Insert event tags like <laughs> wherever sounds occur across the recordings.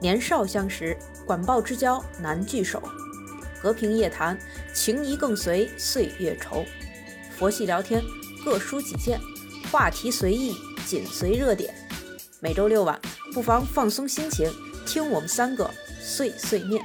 年少相识，管鲍之交难聚首。和平夜谈，情谊更随岁月稠。佛系聊天，各抒己见，话题随意，紧随热点。每周六晚，不妨放松心情，听我们三个碎碎念。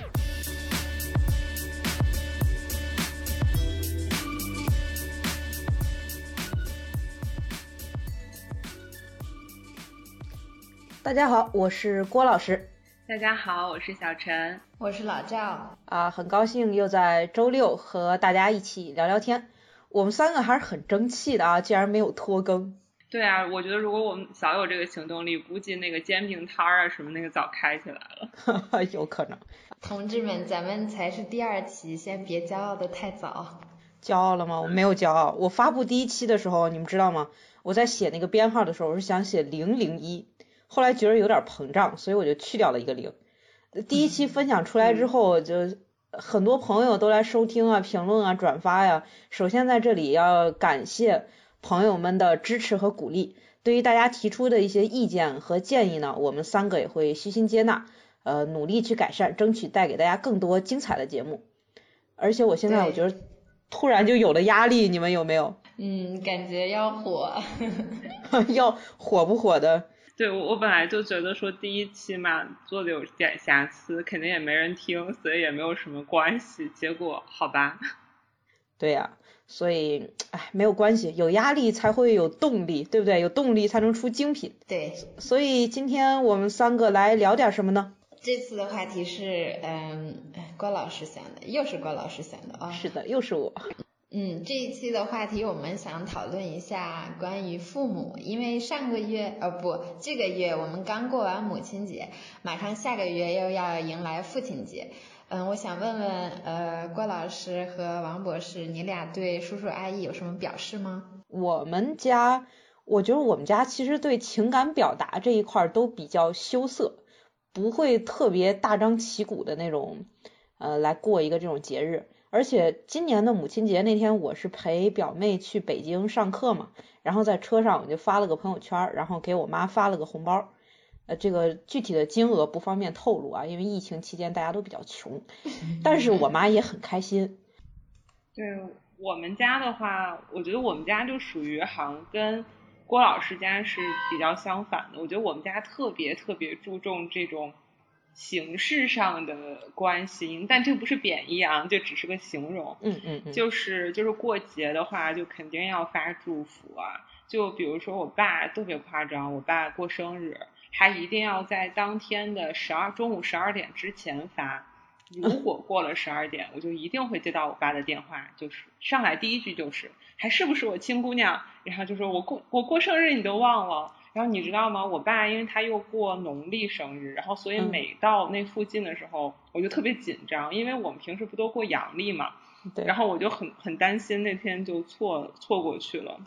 大家好，我是郭老师。大家好，我是小陈，我是老赵。啊，很高兴又在周六和大家一起聊聊天。我们三个还是很争气的啊，竟然没有拖更。对啊，我觉得如果我们早有这个行动力，估计那个煎饼摊儿啊什么那个早开起来了。<laughs> 有可能。同志们，咱们才是第二期，先别骄傲的太早。骄傲了吗？我没有骄傲。我发布第一期的时候，你们知道吗？我在写那个编号的时候，我是想写零零一。后来觉得有点膨胀，所以我就去掉了一个零。第一期分享出来之后，就很多朋友都来收听啊、评论啊、转发呀。首先在这里要感谢朋友们的支持和鼓励。对于大家提出的一些意见和建议呢，我们三个也会虚心接纳，呃，努力去改善，争取带给大家更多精彩的节目。而且我现在我觉得突然就有了压力，你们有没有？嗯，感觉要火，<laughs> 要火不火的？对，我我本来就觉得说第一期嘛做的有点瑕疵，肯定也没人听，所以也没有什么关系。结果好吧，<laughs> 对呀，所以哎没有关系，有压力才会有动力，对不对？有动力才能出精品。对，所以今天我们三个来聊点什么呢？这次的话题是嗯，郭老师想的，又是郭老师想的啊。是的，又是我。嗯，这一期的话题我们想讨论一下关于父母，因为上个月呃不，这个月我们刚过完母亲节，马上下个月又要迎来父亲节。嗯，我想问问呃郭老师和王博士，你俩对叔叔阿姨有什么表示吗？我们家，我觉得我们家其实对情感表达这一块都比较羞涩，不会特别大张旗鼓的那种呃来过一个这种节日。而且今年的母亲节那天，我是陪表妹去北京上课嘛，然后在车上我就发了个朋友圈，然后给我妈发了个红包，呃，这个具体的金额不方便透露啊，因为疫情期间大家都比较穷，<laughs> 但是我妈也很开心。对我们家的话，我觉得我们家就属于好像跟郭老师家是比较相反的，我觉得我们家特别特别注重这种。形式上的关心，但这不是贬义啊，就只是个形容。嗯嗯嗯。就是就是过节的话，就肯定要发祝福啊。就比如说我爸特别夸张，我爸过生日，他一定要在当天的十二中午十二点之前发。如果过了十二点，我就一定会接到我爸的电话，就是上来第一句就是还是不是我亲姑娘，然后就说我过我过生日你都忘了。然后你知道吗？我爸因为他又过农历生日，然后所以每到那附近的时候，我就特别紧张，因为我们平时不都过阳历嘛。对。然后我就很很担心那天就错错过去了。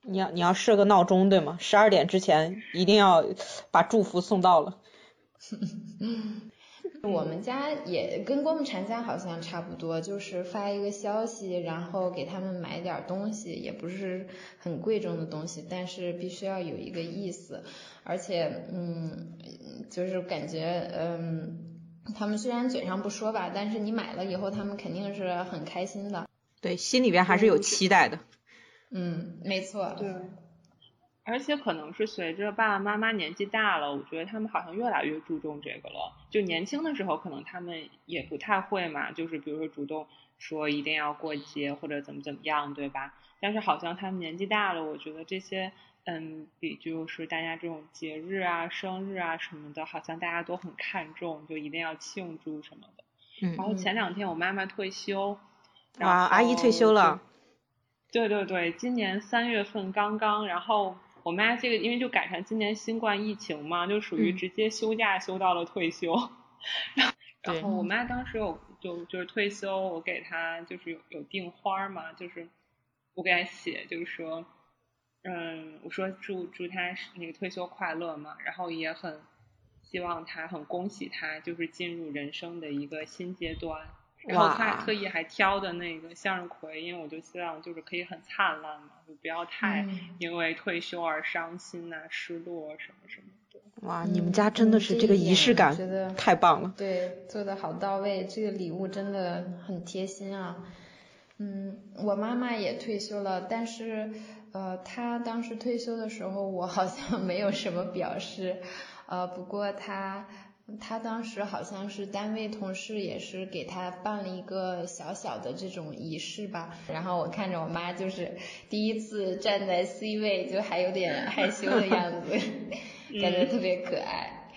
你要你要设个闹钟对吗？十二点之前一定要把祝福送到了。<laughs> 我们家也跟郭牧禅家好像差不多，就是发一个消息，然后给他们买点东西，也不是很贵重的东西，但是必须要有一个意思，而且嗯，就是感觉嗯，他们虽然嘴上不说吧，但是你买了以后，他们肯定是很开心的。对，心里边还是有期待的。嗯，没错。对。而且可能是随着爸爸妈妈年纪大了，我觉得他们好像越来越注重这个了。就年轻的时候，可能他们也不太会嘛，就是比如说主动说一定要过节或者怎么怎么样，对吧？但是好像他们年纪大了，我觉得这些，嗯，比就是大家这种节日啊、生日啊什么的，好像大家都很看重，就一定要庆祝什么的。嗯。然后前两天我妈妈退休。啊，阿姨退休了。对对对，今年三月份刚刚，然后。我妈这个，因为就赶上今年新冠疫情嘛，就属于直接休假休到了退休。<laughs> 然后我妈当时有就就是退休，我给她就是有有订花嘛，就是我给她写，就是说，嗯，我说祝祝她那个退休快乐嘛，然后也很希望她很恭喜她，就是进入人生的一个新阶段。然后他特意还挑的那个向日葵，因为我就希望就是可以很灿烂嘛，就不要太因为退休而伤心呐、失落什么什么的。哇，你们家真的是这个仪式感太棒了。对，做的好到位，这个礼物真的很贴心啊。嗯，我妈妈也退休了，但是呃，她当时退休的时候，我好像没有什么表示。呃，不过她她当时好像是单位同事也是给他办了一个小小的这种仪式吧。然后我看着我妈就是第一次站在 C 位，就还有点害羞的样子，感觉特别可爱。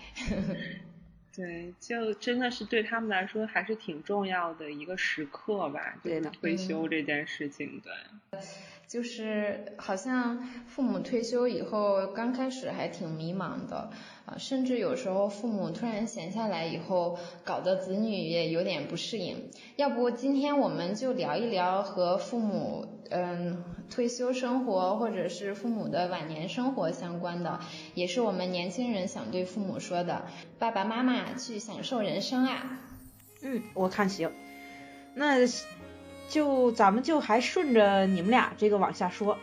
对，就真的是对他们来说还是挺重要的一个时刻吧，就是退休这件事情，对。<laughs> 就是好像父母退休以后，刚开始还挺迷茫的啊，甚至有时候父母突然闲下来以后，搞得子女也有点不适应。要不今天我们就聊一聊和父母嗯退休生活或者是父母的晚年生活相关的，也是我们年轻人想对父母说的。爸爸妈妈去享受人生啊！嗯，我看行。那。就咱们就还顺着你们俩这个往下说，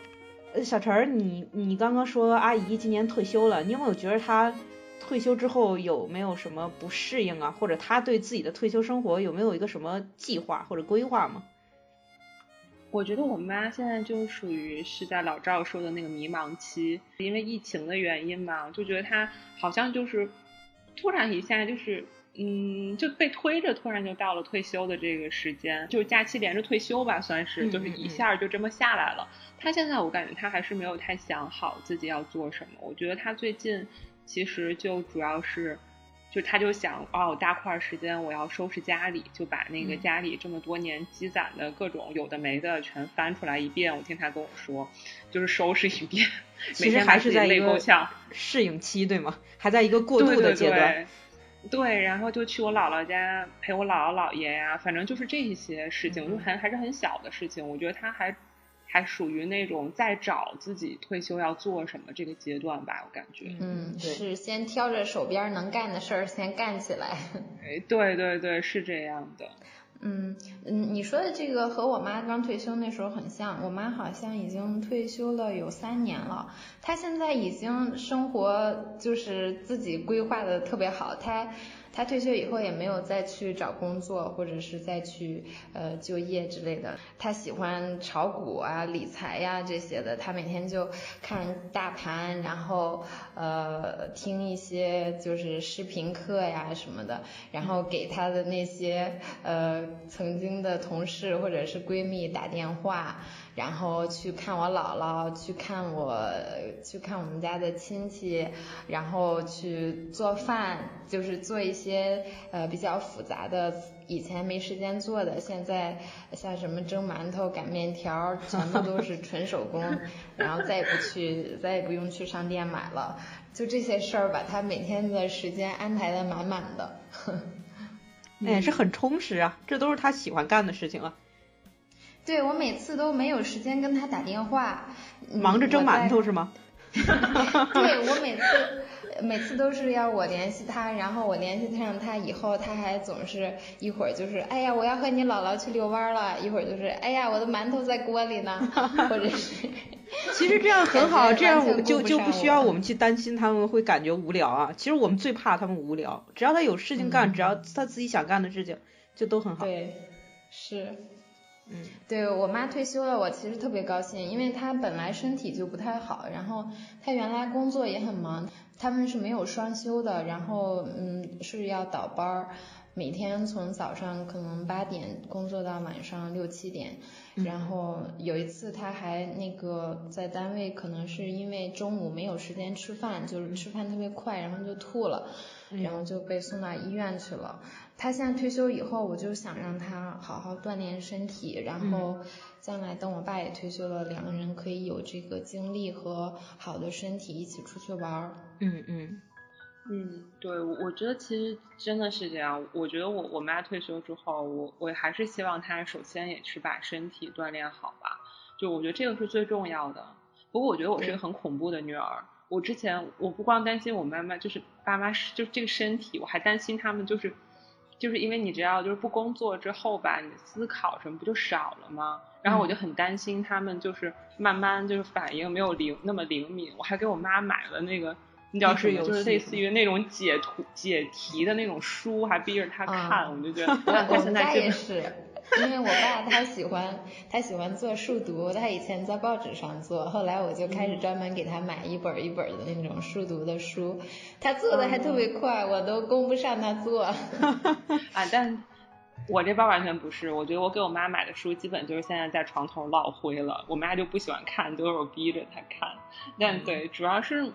呃，小陈儿，你你刚刚说阿姨今年退休了，你有没有觉得她退休之后有没有什么不适应啊？或者她对自己的退休生活有没有一个什么计划或者规划吗？我觉得我妈现在就属于是在老赵说的那个迷茫期，因为疫情的原因嘛，就觉得她好像就是突然一下就是。嗯，就被推着，突然就到了退休的这个时间，就是假期连着退休吧，算是，就是一下就这么下来了。他现在我感觉他还是没有太想好自己要做什么。我觉得他最近其实就主要是，就他就想，哦，大块时间我要收拾家里，就把那个家里这么多年积攒的各种有的没的全翻出来一遍。我听他跟我说，就是收拾一遍。<laughs> 其实还是在一个适应期，对吗？还在一个过渡的阶段。对，然后就去我姥姥家陪我姥姥姥爷呀，反正就是这一些事情，就还还是很小的事情。我觉得他还还属于那种在找自己退休要做什么这个阶段吧，我感觉。嗯，是先挑着手边能干的事儿先干起来。<laughs> 哎，对对对，是这样的。嗯嗯，你说的这个和我妈刚退休那时候很像，我妈好像已经退休了有三年了，她现在已经生活就是自己规划的特别好，她。他退休以后也没有再去找工作，或者是再去呃就业之类的。他喜欢炒股啊、理财呀这些的。他每天就看大盘，然后呃听一些就是视频课呀什么的，然后给他的那些呃曾经的同事或者是闺蜜打电话。然后去看我姥姥，去看我，去看我们家的亲戚，然后去做饭，就是做一些呃比较复杂的，以前没时间做的，现在像什么蒸馒头、擀面条，全部都是纯手工，然后再也不去，再也不用去商店买了，就这些事儿，把他每天的时间安排的满满的，<laughs> 那也是很充实啊，这都是他喜欢干的事情啊。对，我每次都没有时间跟他打电话，忙着蒸馒头是吗？<laughs> 对，我每次每次都是要我联系他，然后我联系上他以后，他还总是一会儿就是哎呀，我要和你姥姥去遛弯了，一会儿就是哎呀，我的馒头在锅里呢，<laughs> 或者是。<laughs> 其实这样很好，这样我们就就不需要我们去担心他们会感觉无聊啊。其实我们最怕他们无聊，只要他有事情干，只要他自己想干的事情，就都很好。对，是。嗯，对我妈退休了，我其实特别高兴，因为她本来身体就不太好，然后她原来工作也很忙，他们是没有双休的，然后嗯是要倒班儿，每天从早上可能八点工作到晚上六七点，然后有一次她还那个在单位可能是因为中午没有时间吃饭，就是吃饭特别快，然后就吐了，然后就被送到医院去了。他现在退休以后，我就想让他好好锻炼身体，然后将来等我爸也退休了，两个人可以有这个精力和好的身体一起出去玩儿。嗯嗯嗯，对，我觉得其实真的是这样。我觉得我我妈退休之后，我我还是希望她首先也是把身体锻炼好吧。就我觉得这个是最重要的。不过我觉得我是个很恐怖的女儿。我之前我不光担心我妈妈，就是爸妈就这个身体，我还担心他们就是。就是因为你知道，就是不工作之后吧，你思考什么不就少了吗？然后我就很担心他们，就是慢慢就是反应没有灵那么灵敏。我还给我妈买了那个那叫什么？就是类似于那种解图解题的那种书，还逼着她看，我就觉得。我现在也是，因为我爸他喜欢他喜欢做数独，他以前在报纸上做，后来我就开始专门给他买一本一本的那种数独的书，他做的还特别快，我都供不上他做。<laughs> 啊，但我这边完全不是，我觉得我给我妈买的书基本就是现在在床头落灰了，我妈就不喜欢看，都是我逼着她看。但对，主要是。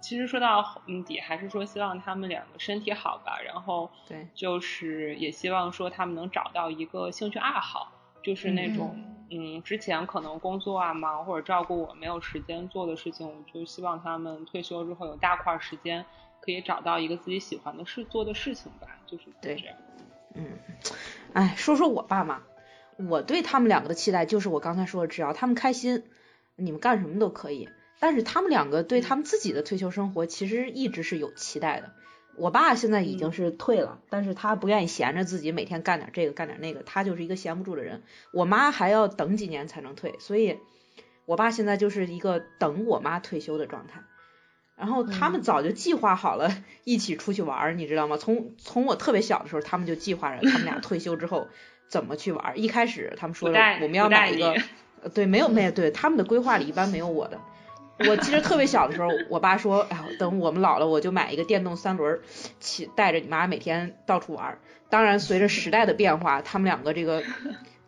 其实说到嗯底，还是说希望他们两个身体好吧，然后对，就是也希望说他们能找到一个兴趣爱好，就是那种嗯之前可能工作啊忙或者照顾我没有时间做的事情，我就希望他们退休之后有大块时间可以找到一个自己喜欢的事做的事情吧，就是这样。嗯，哎，说说我爸妈，我对他们两个的期待就是我刚才说的，只要他们开心，你们干什么都可以。但是他们两个对他们自己的退休生活其实一直是有期待的。我爸现在已经是退了，但是他不愿意闲着自己每天干点这个干点那个，他就是一个闲不住的人。我妈还要等几年才能退，所以我爸现在就是一个等我妈退休的状态。然后他们早就计划好了 <laughs> 一起出去玩，你知道吗？从从我特别小的时候，他们就计划着他们俩退休之后怎么去玩。一开始他们说了我们要买一个，对，没有没有，对他们的规划里一般没有我的。我其实特别小的时候，我爸说，哎呀，等我们老了，我就买一个电动三轮，骑带着你妈每天到处玩。当然，随着时代的变化，他们两个这个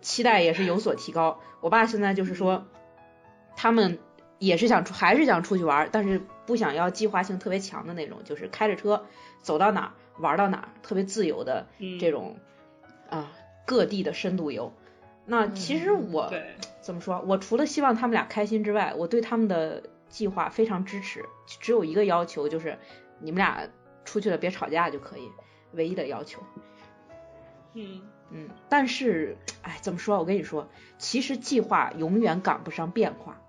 期待也是有所提高。我爸现在就是说，他们也是想出，还是想出去玩，但是不想要计划性特别强的那种，就是开着车走到哪玩到哪，特别自由的这种啊各地的深度游。那其实我怎么说，我除了希望他们俩开心之外，我对他们的。计划非常支持，只有一个要求，就是你们俩出去了别吵架就可以，唯一的要求。嗯嗯，但是，哎，怎么说？我跟你说，其实计划永远赶不上变化。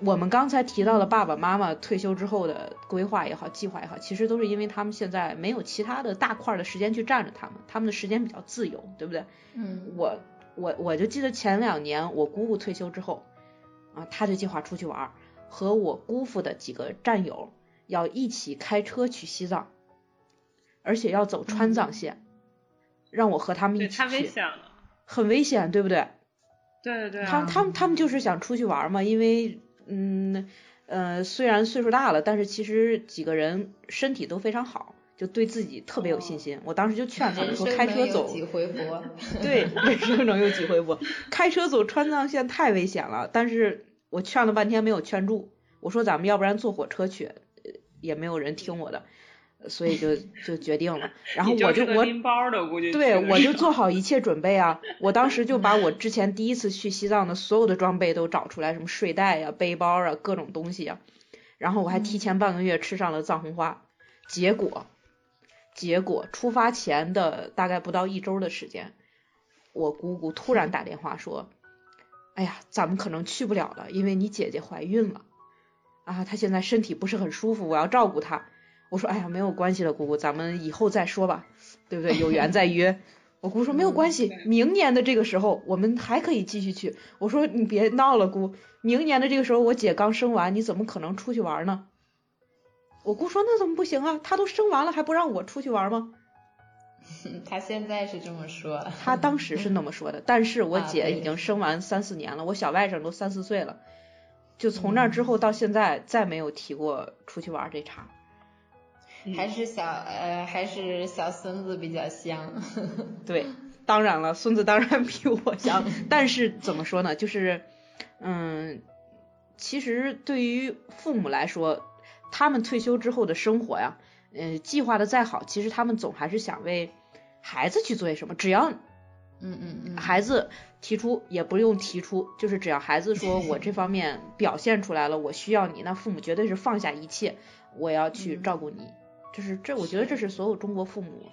我们刚才提到的爸爸妈妈退休之后的规划也好，计划也好，其实都是因为他们现在没有其他的大块的时间去占着他们，他们的时间比较自由，对不对？嗯。我我我就记得前两年我姑姑退休之后，啊，她就计划出去玩。和我姑父的几个战友要一起开车去西藏，而且要走川藏线，让我和他们一起去。太危险了。很危险，对不对？对对对。他他们他们就是想出去玩嘛，因为嗯呃虽然岁数大了，但是其实几个人身体都非常好，就对自己特别有信心。我当时就劝他们说开车走。几回国。对，人生能有几回国？开车走川藏线太危险了，但是。我劝了半天没有劝住，我说咱们要不然坐火车去，也没有人听我的，所以就 <laughs> 就决定了。然后我就我包的，估计对我就做 <laughs> 好一切准备啊！我当时就把我之前第一次去西藏的所有的装备都找出来，什么睡袋呀、背包啊、各种东西啊。然后我还提前半个月吃上了藏红花。结果结果出发前的大概不到一周的时间，我姑姑突然打电话说。哎呀，咱们可能去不了了，因为你姐姐怀孕了啊，她现在身体不是很舒服，我要照顾她。我说，哎呀，没有关系了，姑姑，咱们以后再说吧，对不对？有缘再约。我姑说没有关系，明年的这个时候我们还可以继续去。我说你别闹了，姑，明年的这个时候我姐刚生完，你怎么可能出去玩呢？我姑说那怎么不行啊？她都生完了还不让我出去玩吗？<laughs> 他现在是这么说，他当时是那么说的，但是我姐已经生完三四年了，我小外甥都三四岁了，就从那之后到现在再没有提过出去玩这茬。还是小呃还是小孙子比较香。<laughs> 对，当然了，孙子当然比我香，但是怎么说呢，就是嗯，其实对于父母来说，他们退休之后的生活呀，嗯，计划的再好，其实他们总还是想为。孩子去做些什么，只要，嗯嗯嗯，孩子提出也不用提出，就是只要孩子说我这方面 <laughs> 表现出来了，我需要你，那父母绝对是放下一切，我要去照顾你，就是这，我觉得这是所有中国父母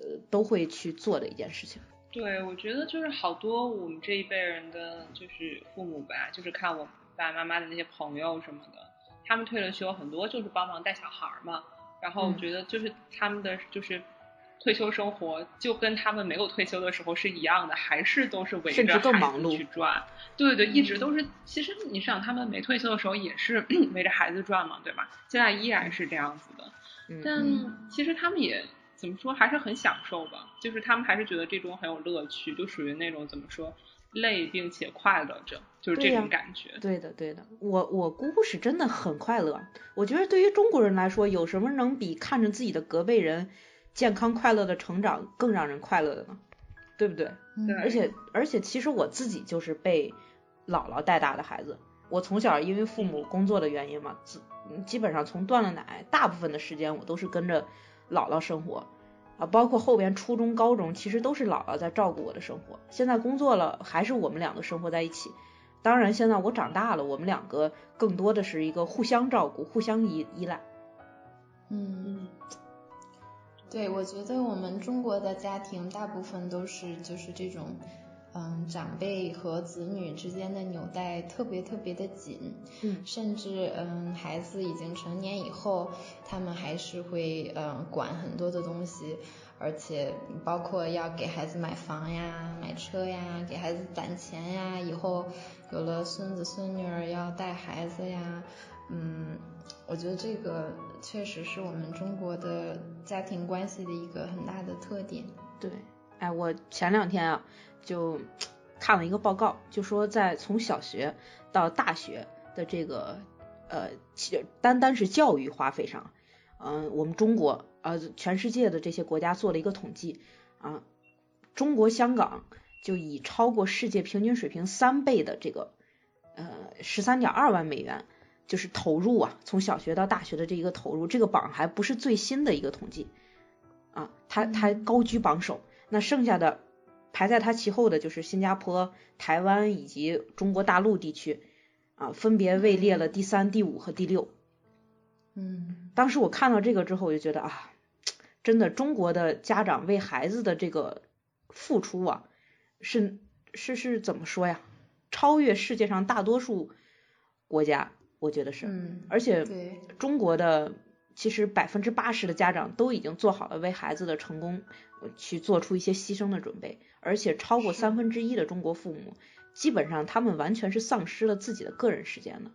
呃都会去做的一件事情。对，我觉得就是好多我们这一辈人的就是父母吧，就是看我爸爸妈妈的那些朋友什么的，他们退了休，很多就是帮忙带小孩嘛，然后我觉得就是他们的就是。退休生活就跟他们没有退休的时候是一样的，还是都是围着孩子去转。对对，一直都是。其实你想，他们没退休的时候也是 <clears throat> 围着孩子转嘛，对吧？现在依然是这样子的。但其实他们也怎么说，还是很享受吧。就是他们还是觉得这种很有乐趣，就属于那种怎么说，累并且快乐着，就是这种感觉。对的，对的。我我姑姑是真的很快乐。我觉得对于中国人来说，有什么能比看着自己的隔辈人健康快乐的成长更让人快乐的呢？对不对？对。而且而且，其实我自己就是被姥姥带大的孩子。我从小因为父母工作的原因嘛，基基本上从断了奶，大部分的时间我都是跟着姥姥生活啊，包括后边初中、高中，其实都是姥姥在照顾我的生活。现在工作了，还是我们两个生活在一起。当然，现在我长大了，我们两个更多的是一个互相照顾、互相依依赖。嗯，对，我觉得我们中国的家庭大部分都是就是这种。嗯，长辈和子女之间的纽带特别特别的紧，嗯，甚至嗯，孩子已经成年以后，他们还是会嗯管很多的东西，而且包括要给孩子买房呀、买车呀，给孩子攒钱呀，以后有了孙子孙女儿要带孩子呀，嗯，我觉得这个确实是我们中国的家庭关系的一个很大的特点。对，哎，我前两天啊。就看了一个报告，就说在从小学到大学的这个呃，单单是教育花费上，嗯，我们中国呃，全世界的这些国家做了一个统计啊，中国香港就以超过世界平均水平三倍的这个呃十三点二万美元，就是投入啊，从小学到大学的这一个投入，这个榜还不是最新的一个统计啊，它它高居榜首，那剩下的。排在它其后的就是新加坡、台湾以及中国大陆地区，啊，分别位列了第三、第五和第六。嗯，当时我看到这个之后，我就觉得啊，真的中国的家长为孩子的这个付出啊，是是是怎么说呀？超越世界上大多数国家，我觉得是。嗯。而且中国的其实百分之八十的家长都已经做好了为孩子的成功去做出一些牺牲的准备。而且超过三分之一的中国父母，基本上他们完全是丧失了自己的个人时间的。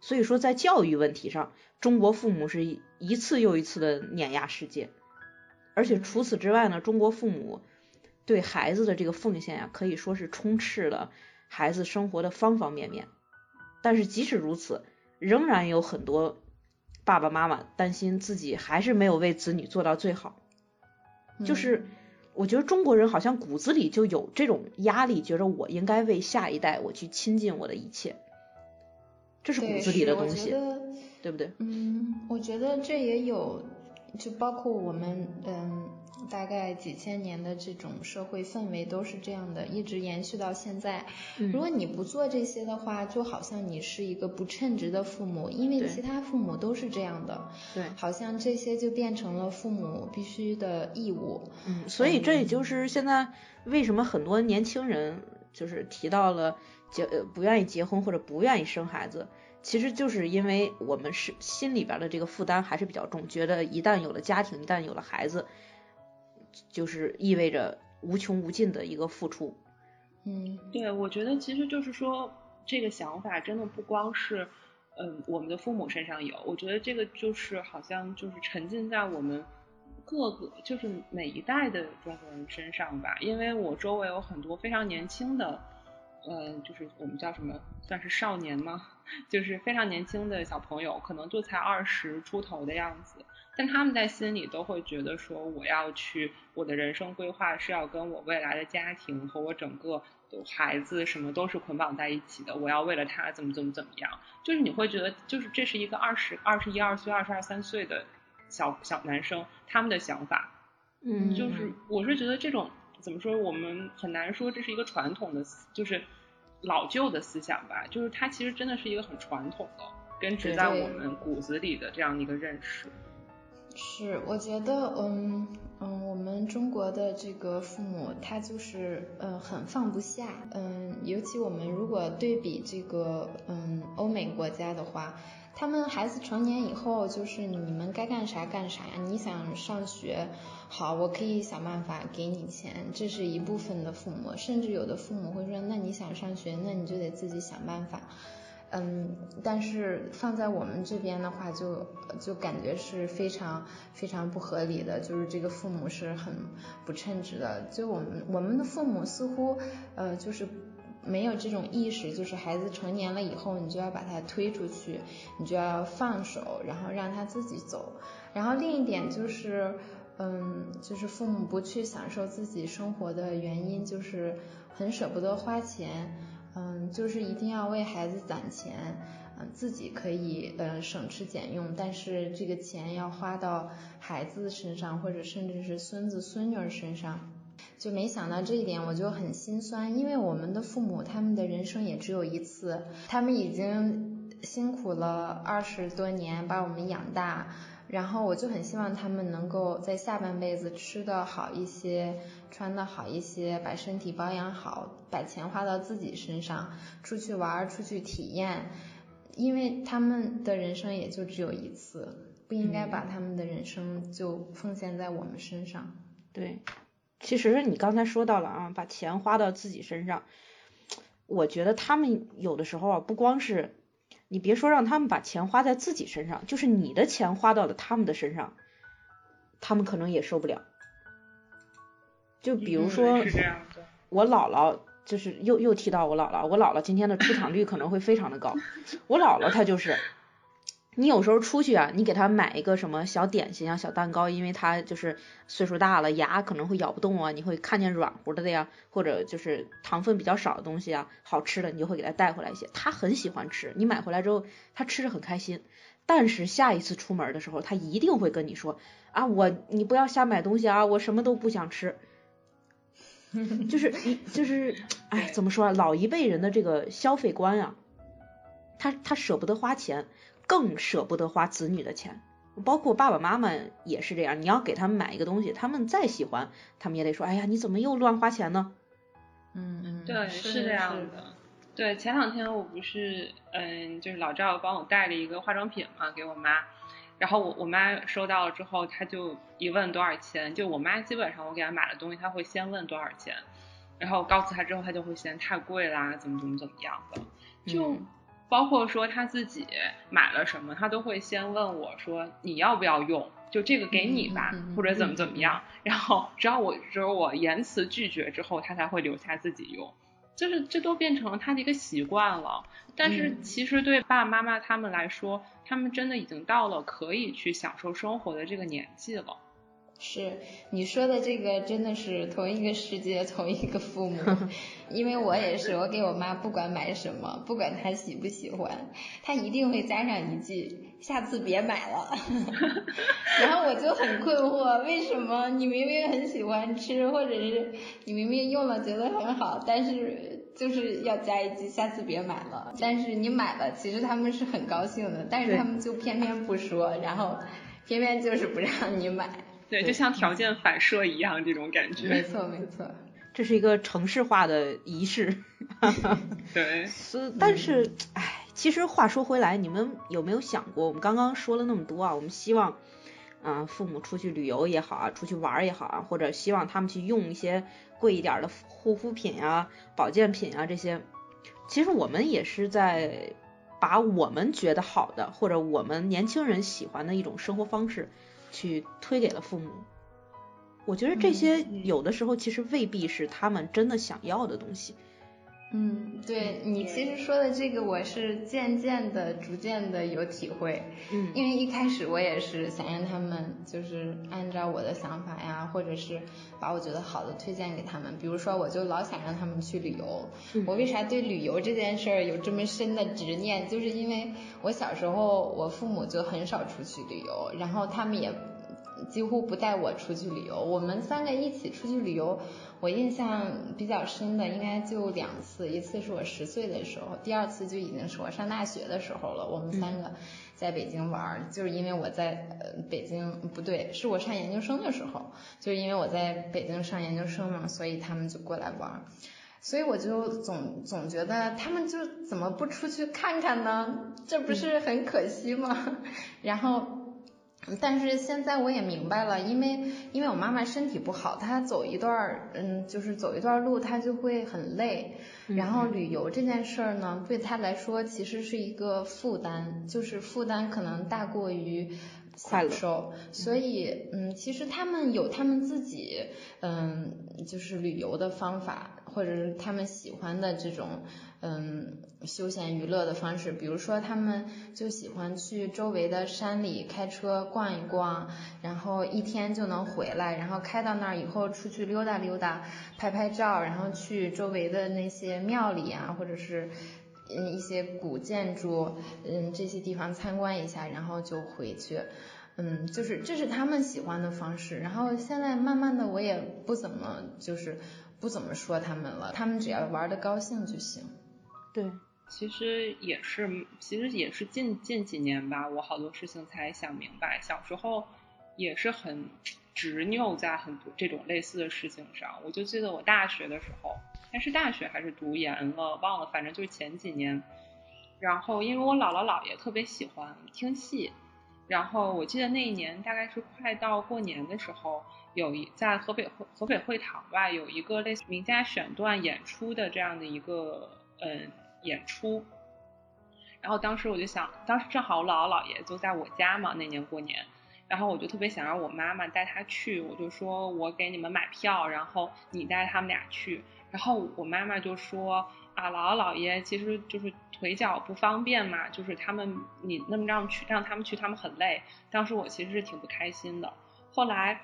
所以说，在教育问题上，中国父母是一次又一次的碾压世界。而且除此之外呢，中国父母对孩子的这个奉献呀，可以说是充斥了孩子生活的方方面面。但是即使如此，仍然有很多爸爸妈妈担心自己还是没有为子女做到最好，就是。我觉得中国人好像骨子里就有这种压力，觉得我应该为下一代我去倾尽我的一切，这是骨子里的东西，对不对？嗯，我觉得这也有，就包括我们，嗯。大概几千年的这种社会氛围都是这样的，一直延续到现在。如果你不做这些的话，就好像你是一个不称职的父母，因为其他父母都是这样的。对，好像这些就变成了父母必须的义务。嗯，所以这也就是现在为什么很多年轻人就是提到了结不愿意结婚或者不愿意生孩子，其实就是因为我们是心里边的这个负担还是比较重，觉得一旦有了家庭，一旦有了孩子。就是意味着无穷无尽的一个付出，嗯，对，我觉得其实就是说这个想法真的不光是，嗯，我们的父母身上有，我觉得这个就是好像就是沉浸在我们各个就是每一代的中国人身上吧，因为我周围有很多非常年轻的，嗯，就是我们叫什么算是少年吗？<laughs> 就是非常年轻的小朋友，可能就才二十出头的样子。但他们在心里都会觉得说，我要去，我的人生规划是要跟我未来的家庭和我整个孩子什么都是捆绑在一起的。我要为了他怎么怎么怎么样，就是你会觉得，就是这是一个二十二十一二岁、二十二三岁的小小男生他们的想法。嗯，就是我是觉得这种怎么说，我们很难说这是一个传统的，就是老旧的思想吧。就是它其实真的是一个很传统的，根植在我们骨子里的这样的一个认识。是，我觉得，嗯嗯，我们中国的这个父母，他就是，嗯，很放不下，嗯，尤其我们如果对比这个，嗯，欧美国家的话，他们孩子成年以后，就是你们该干啥干啥呀。你想上学，好，我可以想办法给你钱，这是一部分的父母。甚至有的父母会说，那你想上学，那你就得自己想办法。嗯，但是放在我们这边的话，就就感觉是非常非常不合理的，就是这个父母是很不称职的。就我们我们的父母似乎呃就是。没有这种意识，就是孩子成年了以后，你就要把他推出去，你就要放手，然后让他自己走。然后另一点就是，嗯，就是父母不去享受自己生活的原因，就是很舍不得花钱，嗯，就是一定要为孩子攒钱，嗯，自己可以呃省吃俭用，但是这个钱要花到孩子身上，或者甚至是孙子孙女身上。就没想到这一点，我就很心酸，因为我们的父母他们的人生也只有一次，他们已经辛苦了二十多年把我们养大，然后我就很希望他们能够在下半辈子吃的好一些，穿的好一些，把身体保养好，把钱花到自己身上，出去玩，出去体验，因为他们的人生也就只有一次，不应该把他们的人生就奉献在我们身上。对。其实你刚才说到了啊，把钱花到自己身上，我觉得他们有的时候啊，不光是你别说让他们把钱花在自己身上，就是你的钱花到了他们的身上，他们可能也受不了。就比如说，我姥姥就是又又提到我姥姥，我姥姥今天的出场率可能会非常的高，<laughs> 我姥姥她就是。你有时候出去啊，你给他买一个什么小点心啊、小蛋糕，因为他就是岁数大了，牙可能会咬不动啊，你会看见软乎的的呀，或者就是糖分比较少的东西啊，好吃的，你就会给他带回来一些。他很喜欢吃，你买回来之后，他吃着很开心。但是下一次出门的时候，他一定会跟你说啊，我你不要瞎买东西啊，我什么都不想吃。<laughs> 就是就是，哎，怎么说啊？老一辈人的这个消费观啊，他他舍不得花钱。更舍不得花子女的钱，包括爸爸妈妈也是这样。你要给他们买一个东西，他们再喜欢，他们也得说，哎呀，你怎么又乱花钱呢？嗯嗯，对，是这样的。对，前两天我不是，嗯，就是老赵帮我带了一个化妆品嘛，给我妈。然后我我妈收到了之后，她就一问多少钱，就我妈基本上我给她买的东西，她会先问多少钱，然后告诉她之后，她就会嫌太贵啦，怎么怎么怎么样的，就。包括说他自己买了什么，他都会先问我说你要不要用，就这个给你吧，<laughs> 或者怎么怎么样。然后只要我只有我言辞拒绝之后，他才会留下自己用。就是这都变成了他的一个习惯了。但是其实对爸爸妈妈他们来说，他们真的已经到了可以去享受生活的这个年纪了。是你说的这个真的是同一个世界，同一个父母，<laughs> 因为我也是，我给我妈不管买什么，不管她喜不喜欢，她一定会加上一句下次别买了，<laughs> 然后我就很困惑，为什么你明明很喜欢吃，或者是你明明用了觉得很好，但是就是要加一句下次别买了，但是你买了，其实他们是很高兴的，但是他们就偏偏不说，然后偏偏就是不让你买。对，就像条件反射一样，这种感觉。没错，没错，这是一个城市化的仪式。<laughs> 对。<laughs> 是，但是，哎，其实话说回来，你们有没有想过，我们刚刚说了那么多啊，我们希望，嗯，父母出去旅游也好啊，出去玩也好啊，或者希望他们去用一些贵一点的护肤品啊、保健品啊这些，其实我们也是在把我们觉得好的，或者我们年轻人喜欢的一种生活方式。去推给了父母，我觉得这些有的时候其实未必是他们真的想要的东西。嗯，对你其实说的这个，我是渐渐的、逐渐的有体会。嗯，因为一开始我也是想让他们就是按照我的想法呀，或者是把我觉得好的推荐给他们。比如说，我就老想让他们去旅游。我为啥对旅游这件事儿有这么深的执念？就是因为我小时候我父母就很少出去旅游，然后他们也几乎不带我出去旅游。我们三个一起出去旅游。我印象比较深的应该就两次，一次是我十岁的时候，第二次就已经是我上大学的时候了。我们三个在北京玩，就是因为我在呃北京不对，是我上研究生的时候，就是因为我在北京上研究生嘛，所以他们就过来玩。所以我就总总觉得他们就怎么不出去看看呢？这不是很可惜吗？<laughs> 然后。但是现在我也明白了，因为因为我妈妈身体不好，她走一段儿，嗯，就是走一段路，她就会很累。然后旅游这件事儿呢，对她来说其实是一个负担，就是负担可能大过于享受。所以，嗯，其实他们有他们自己，嗯，就是旅游的方法，或者是他们喜欢的这种。嗯，休闲娱乐的方式，比如说他们就喜欢去周围的山里开车逛一逛，然后一天就能回来，然后开到那儿以后出去溜达溜达，拍拍照，然后去周围的那些庙里啊，或者是嗯一些古建筑，嗯这些地方参观一下，然后就回去，嗯就是这是他们喜欢的方式，然后现在慢慢的我也不怎么就是不怎么说他们了，他们只要玩的高兴就行。对，其实也是，其实也是近近几年吧，我好多事情才想明白。小时候也是很执拗在很多这种类似的事情上。我就记得我大学的时候，还是大学还是读研了，忘了，反正就是前几年。然后因为我姥姥姥爷特别喜欢听戏，然后我记得那一年大概是快到过年的时候，有一在河北会河北会堂吧，有一个类似名家选段演出的这样的一个。嗯，演出，然后当时我就想，当时正好我姥姥姥爷就在我家嘛，那年过年，然后我就特别想让我妈妈带他去，我就说我给你们买票，然后你带他们俩去，然后我妈妈就说啊，姥姥姥爷其实就是腿脚不方便嘛，就是他们你那么让去让他们去，他们很累，当时我其实是挺不开心的，后来。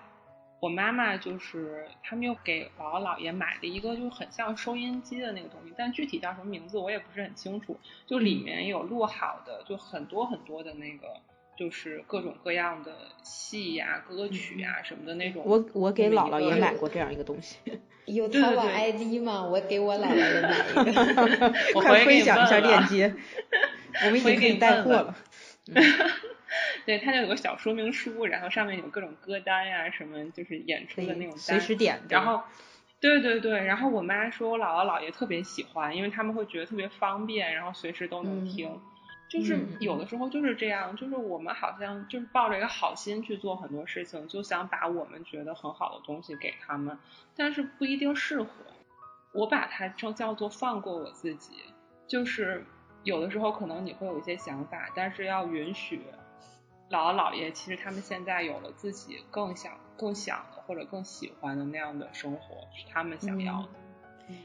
我妈妈就是他们又给姥姥姥爷买了一个，就很像收音机的那个东西，但具体叫什么名字我也不是很清楚。就里面有录好的，就很多很多的那个，就是各种各样的戏呀、歌曲呀什么的那种。我我给姥姥也买过这样一个东西。<laughs> 有淘宝 ID 吗？我给我姥姥也 <laughs> 买一个。快分享一下链接。<laughs> 我们已经可以带货了。对，它就有个小说明书，然后上面有各种歌单呀，什么就是演出的那种单，随时点。然后，对对对，然后我妈说我姥姥姥爷特别喜欢，因为他们会觉得特别方便，然后随时都能听。就是有的时候就是这样，就是我们好像就是抱着一个好心去做很多事情，就想把我们觉得很好的东西给他们，但是不一定适合。我把它就叫做放过我自己，就是有的时候可能你会有一些想法，但是要允许。姥姥姥爷其实他们现在有了自己更想、更想的或者更喜欢的那样的生活，是他们想要的。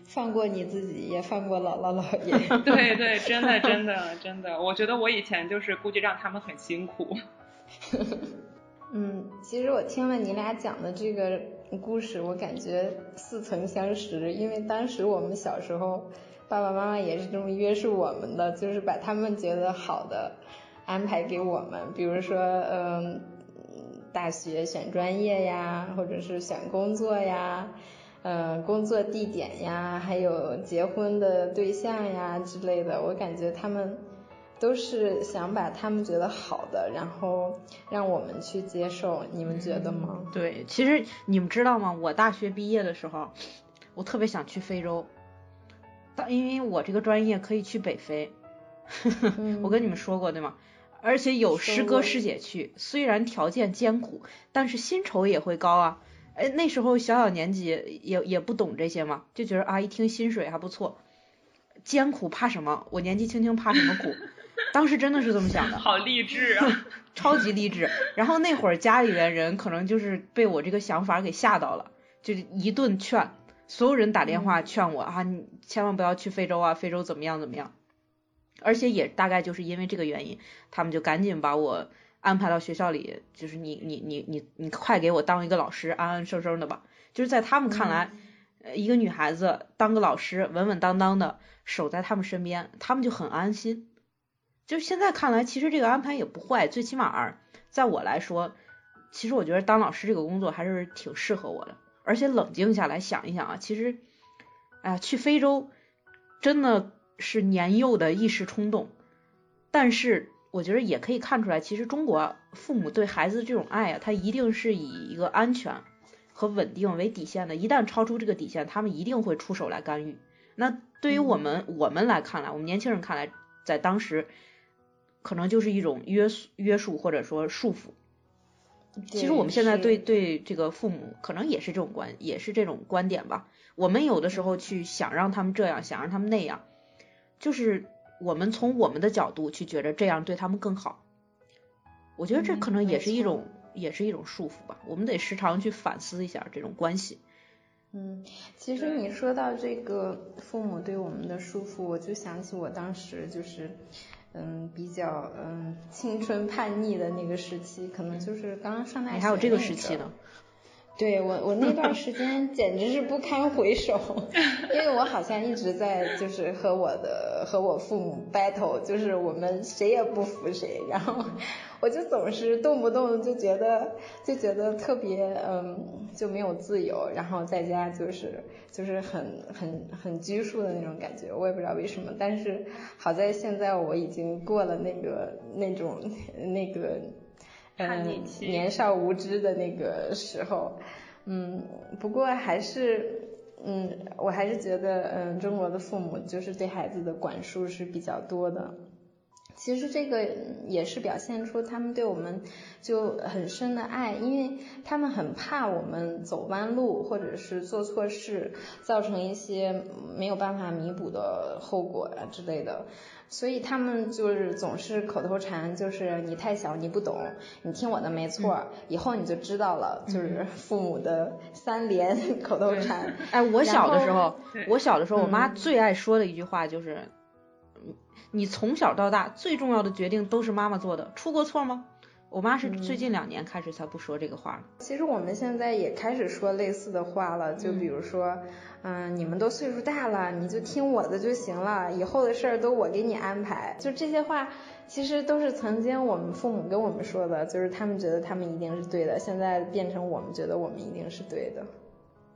放过你自己，也放过姥姥姥爷。<laughs> 对对，真的真的真的，我觉得我以前就是估计让他们很辛苦。<laughs> 嗯，其实我听了你俩讲的这个故事，我感觉似曾相识，因为当时我们小时候，爸爸妈妈也是这么约束我们的，就是把他们觉得好的。安排给我们，比如说，嗯，大学选专业呀，或者是选工作呀，嗯，工作地点呀，还有结婚的对象呀之类的，我感觉他们都是想把他们觉得好的，然后让我们去接受，你们觉得吗？对，其实你们知道吗？我大学毕业的时候，我特别想去非洲，但因为我这个专业可以去北非，<laughs> 我跟你们说过对吗？而且有师哥师姐去，虽然条件艰苦，但是薪酬也会高啊。哎，那时候小小年纪也也不懂这些嘛，就觉得啊，一听薪水还不错，艰苦怕什么？我年纪轻轻怕什么苦？<laughs> 当时真的是这么想的。好励志啊！<laughs> 超级励志。然后那会儿家里边人可能就是被我这个想法给吓到了，就是一顿劝，所有人打电话劝我啊，你千万不要去非洲啊，非洲怎么样怎么样。而且也大概就是因为这个原因，他们就赶紧把我安排到学校里，就是你你你你你快给我当一个老师，安安生生的吧。就是在他们看来，呃，一个女孩子当个老师，稳稳当当的守在他们身边，他们就很安心。就现在看来，其实这个安排也不坏，最起码在我来说，其实我觉得当老师这个工作还是挺适合我的。而且冷静下来想一想啊，其实，哎呀，去非洲真的。是年幼的一时冲动，但是我觉得也可以看出来，其实中国父母对孩子这种爱啊，他一定是以一个安全和稳定为底线的，一旦超出这个底线，他们一定会出手来干预。那对于我们我们来看来，我们年轻人看来，在当时可能就是一种约束约束或者说束缚。其实我们现在对对这个父母可能也是这种观也是这种观点吧。我们有的时候去想让他们这样，想让他们那样，就是我们从我们的角度去觉得这样对他们更好。我觉得这可能也是一种也是一种束缚吧。我们得时常去反思一下这种关系。嗯，其实你说到这个父母对我们的束缚，我就想起我当时就是。嗯，比较嗯青春叛逆的那个时期，可能就是刚刚上大学。你还有这个时期呢？对我，我那段时间 <laughs> 简直是不堪回首，<laughs> 因为我好像一直在就是和我的和我父母 battle，就是我们谁也不服谁，然后。我就总是动不动就觉得就觉得特别嗯就没有自由，然后在家就是就是很很很拘束的那种感觉，我也不知道为什么，但是好在现在我已经过了那个那种那个嗯年少无知的那个时候，嗯不过还是嗯我还是觉得嗯中国的父母就是对孩子的管束是比较多的。其实这个也是表现出他们对我们就很深的爱，因为他们很怕我们走弯路或者是做错事，造成一些没有办法弥补的后果啊之类的，所以他们就是总是口头禅，就是你太小你不懂，你听我的没错，以后你就知道了，就是父母的三连口头禅。哎，我小的时候，我小的时候，我妈最爱说的一句话就是。你从小到大最重要的决定都是妈妈做的，出过错吗？我妈是最近两年开始才不说这个话了。其实我们现在也开始说类似的话了，就比如说，嗯，你们都岁数大了，你就听我的就行了，以后的事儿都我给你安排。就这些话，其实都是曾经我们父母跟我们说的，就是他们觉得他们一定是对的，现在变成我们觉得我们一定是对的。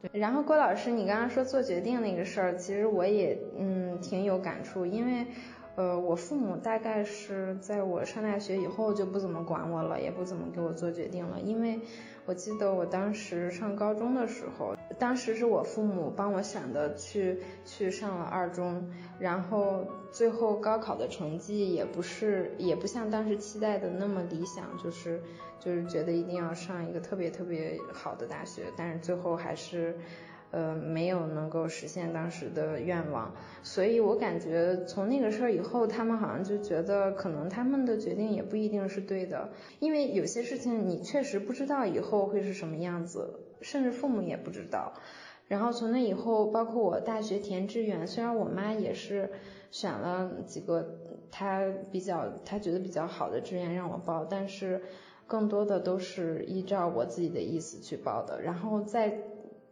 对。然后郭老师，你刚刚说做决定那个事儿，其实我也嗯挺有感触，因为。呃，我父母大概是在我上大学以后就不怎么管我了，也不怎么给我做决定了。因为我记得我当时上高中的时候，当时是我父母帮我选的，去去上了二中，然后最后高考的成绩也不是，也不像当时期待的那么理想，就是就是觉得一定要上一个特别特别好的大学，但是最后还是。呃，没有能够实现当时的愿望，所以我感觉从那个事儿以后，他们好像就觉得可能他们的决定也不一定是对的，因为有些事情你确实不知道以后会是什么样子，甚至父母也不知道。然后从那以后，包括我大学填志愿，虽然我妈也是选了几个她比较她觉得比较好的志愿让我报，但是更多的都是依照我自己的意思去报的，然后在。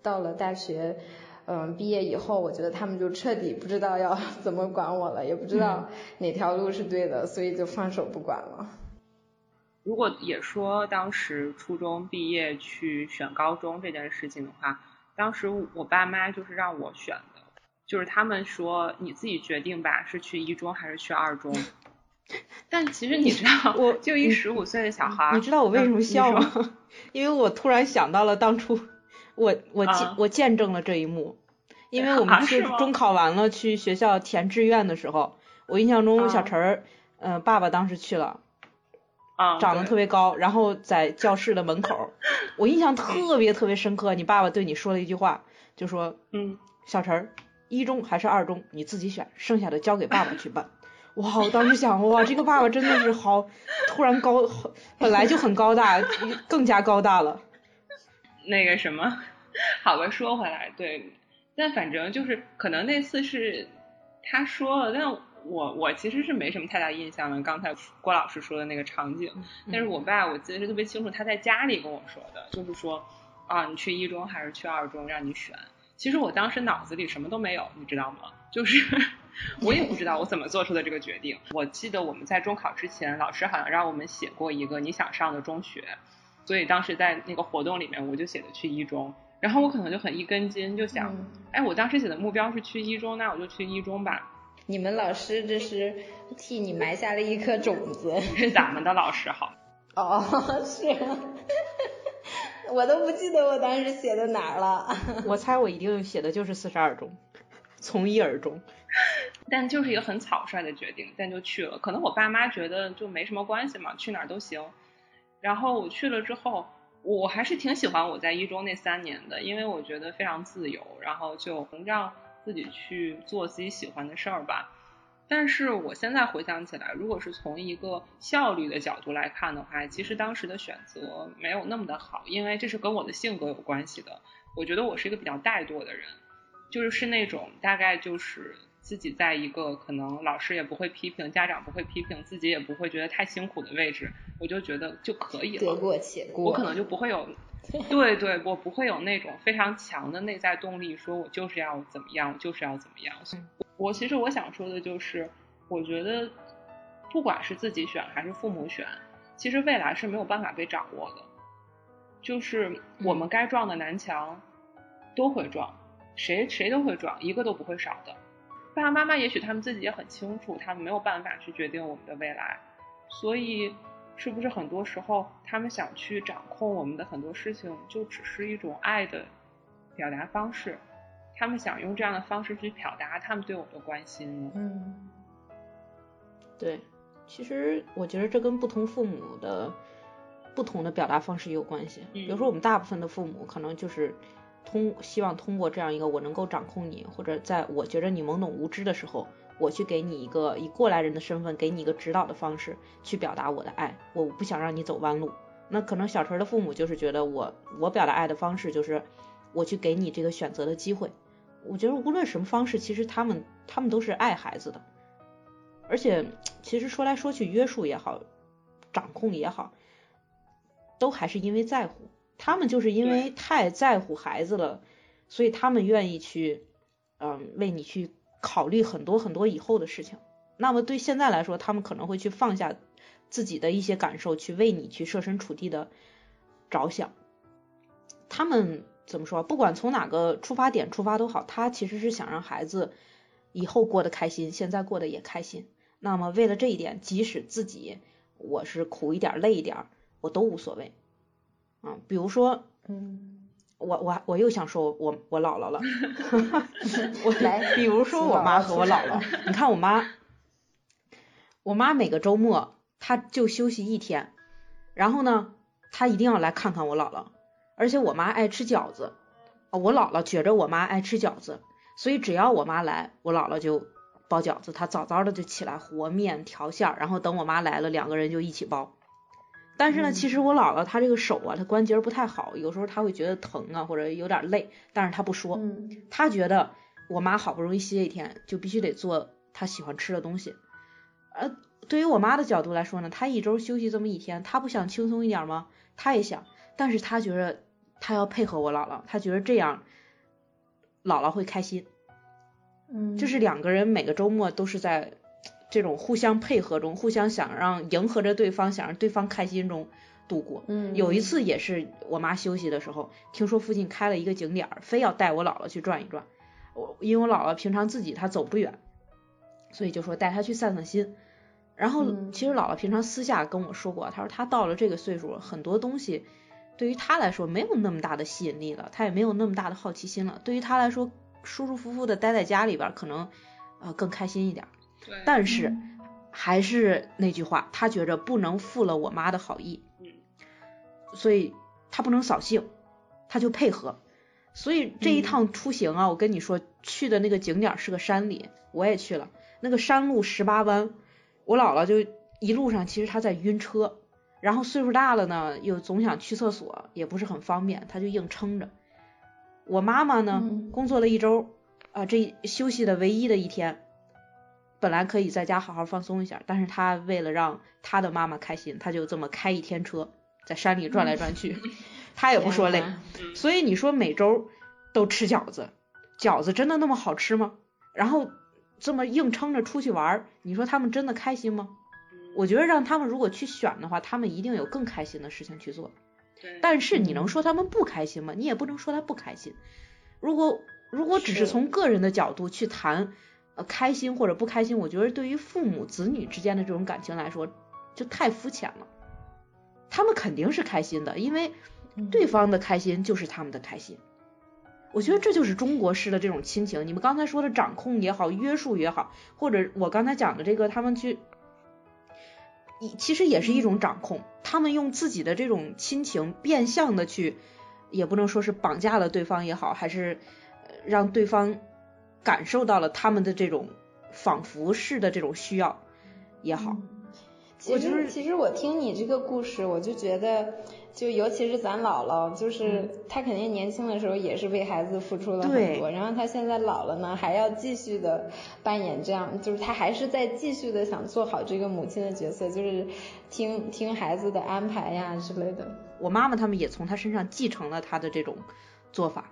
到了大学，嗯，毕业以后，我觉得他们就彻底不知道要 <laughs> 怎么管我了，也不知道哪条路是对的，所以就放手不管了。如果也说当时初中毕业去选高中这件事情的话，当时我爸妈就是让我选的，就是他们说你自己决定吧，是去一中还是去二中。<laughs> 但其实你知道，我就一十五岁的小孩，你知道我为什么笑吗？<laughs> 因为我突然想到了当初。我我见我见证了这一幕，因为 <laughs> 我们是中考完了去学校填志愿的时候，我印象中小陈儿，嗯，爸爸当时去了，啊，长得特别高，然后在教室的门口，<laughs> 我印象特别特别深刻，你爸爸对你说了一句话，就说，嗯，小陈儿，一中还是二中你自己选，剩下的交给爸爸去办。哇，我当时想，哇，这个爸爸真的是好，突然高，本来就很高大，<laughs> 更加高大了。那个什么，好吧，说回来，对，但反正就是可能那次是他说了，但我我其实是没什么太大印象的。刚才郭老师说的那个场景，但是我爸我记得是特别清楚，他在家里跟我说的，就是说啊，你去一中还是去二中，让你选。其实我当时脑子里什么都没有，你知道吗？就是 <laughs> 我也不知道我怎么做出的这个决定。我记得我们在中考之前，老师好像让我们写过一个你想上的中学。所以当时在那个活动里面，我就写的去一中，然后我可能就很一根筋，就想，哎，我当时写的目标是去一中，那我就去一中吧。你们老师这是替你埋下了一颗种子。是咱们的老师好。哦，<laughs> 是。<laughs> 我都不记得我当时写的哪儿了。<laughs> 我猜我一定写的就是四十二中。从一而终。但就是一个很草率的决定，但就去了。可能我爸妈觉得就没什么关系嘛，去哪儿都行。然后我去了之后，我还是挺喜欢我在一中那三年的，因为我觉得非常自由，然后就能让自己去做自己喜欢的事儿吧。但是我现在回想起来，如果是从一个效率的角度来看的话，其实当时的选择没有那么的好，因为这是跟我的性格有关系的。我觉得我是一个比较怠惰的人，就是是那种大概就是。自己在一个可能老师也不会批评，家长不会批评，自己也不会觉得太辛苦的位置，我就觉得就可以了。得过且过。我可能就不会有，<laughs> 对对，我不会有那种非常强的内在动力，说我就是要怎么样，就是要怎么样。我其实我想说的就是，我觉得不管是自己选还是父母选，其实未来是没有办法被掌握的，就是我们该撞的南墙都会撞，谁谁都会撞，一个都不会少的。爸爸妈妈也许他们自己也很清楚，他们没有办法去决定我们的未来，所以是不是很多时候他们想去掌控我们的很多事情，就只是一种爱的表达方式？他们想用这样的方式去表达他们对我的关心呢？嗯，对，其实我觉得这跟不同父母的不同的表达方式也有关系。嗯比如说我们大部分的父母可能就是。通希望通过这样一个我能够掌控你，或者在我觉得你懵懂无知的时候，我去给你一个以过来人的身份给你一个指导的方式去表达我的爱，我不想让你走弯路。那可能小陈的父母就是觉得我我表达爱的方式就是我去给你这个选择的机会。我觉得无论什么方式，其实他们他们都是爱孩子的，而且其实说来说去约束也好，掌控也好，都还是因为在乎。他们就是因为太在乎孩子了，所以他们愿意去，嗯，为你去考虑很多很多以后的事情。那么对现在来说，他们可能会去放下自己的一些感受，去为你去设身处地的着想。他们怎么说？不管从哪个出发点出发都好，他其实是想让孩子以后过得开心，现在过得也开心。那么为了这一点，即使自己我是苦一点、累一点，我都无所谓。嗯，比如说，嗯，我我我又想说我我姥姥了，<laughs> 我来，比如说我妈和我姥姥，你看我妈，我妈每个周末她就休息一天，然后呢，她一定要来看看我姥姥，而且我妈爱吃饺子，我姥姥觉着我妈爱吃饺子，所以只要我妈来，我姥姥就包饺子，她早早的就起来和面调馅儿，然后等我妈来了，两个人就一起包。但是呢，其实我姥姥她这个手啊，她关节不太好，有时候她会觉得疼啊，或者有点累，但是她不说，她觉得我妈好不容易歇一天，就必须得做她喜欢吃的东西。而，对于我妈的角度来说呢，她一周休息这么一天，她不想轻松一点吗？她也想，但是她觉得她要配合我姥姥，她觉得这样姥姥会开心。嗯，就是两个人每个周末都是在。这种互相配合中，互相想让迎合着对方，想让对方开心中度过。嗯，有一次也是我妈休息的时候，听说附近开了一个景点，非要带我姥姥去转一转。我因为我姥姥平常自己她走不远，所以就说带她去散散心。然后其实姥姥平常私下跟我说过，她说她到了这个岁数，很多东西对于她来说没有那么大的吸引力了，她也没有那么大的好奇心了。对于她来说，舒舒服服的待在家里边，可能呃更开心一点。但是还是那句话，他觉着不能负了我妈的好意，所以他不能扫兴，他就配合。所以这一趟出行啊，我跟你说，去的那个景点是个山里，我也去了。那个山路十八弯，我姥姥就一路上其实她在晕车，然后岁数大了呢，又总想去厕所，也不是很方便，她就硬撑着。我妈妈呢，工作了一周啊，这休息的唯一的一天。本来可以在家好好放松一下，但是他为了让他的妈妈开心，他就这么开一天车，在山里转来转去，<laughs> 他也不说累。所以你说每周都吃饺子，饺子真的那么好吃吗？然后这么硬撑着出去玩，你说他们真的开心吗？我觉得让他们如果去选的话，他们一定有更开心的事情去做。但是你能说他们不开心吗？你也不能说他不开心。如果如果只是从个人的角度去谈。呃，开心或者不开心，我觉得对于父母子女之间的这种感情来说，就太肤浅了。他们肯定是开心的，因为对方的开心就是他们的开心。我觉得这就是中国式的这种亲情。你们刚才说的掌控也好，约束也好，或者我刚才讲的这个，他们去，其实也是一种掌控。他们用自己的这种亲情变相的去，也不能说是绑架了对方也好，还是让对方感受到了他们的这种仿佛式的这种需要也好。其实，其实我听你这个故事，我就觉得。就尤其是咱姥姥，就是她肯定年轻的时候也是为孩子付出了很多，然后她现在老了呢，还要继续的扮演这样，就是她还是在继续的想做好这个母亲的角色，就是听听孩子的安排呀之类的。我妈妈他们也从她身上继承了她的这种做法，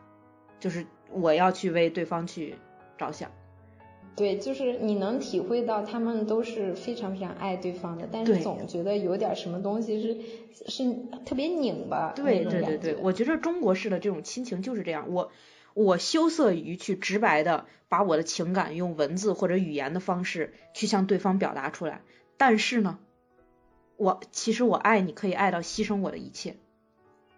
就是我要去为对方去着想。对，就是你能体会到他们都是非常非常爱对方的，但是总觉得有点什么东西是是特别拧巴。对对对对，我觉得中国式的这种亲情就是这样，我我羞涩于去直白的把我的情感用文字或者语言的方式去向对方表达出来，但是呢，我其实我爱你可以爱到牺牲我的一切，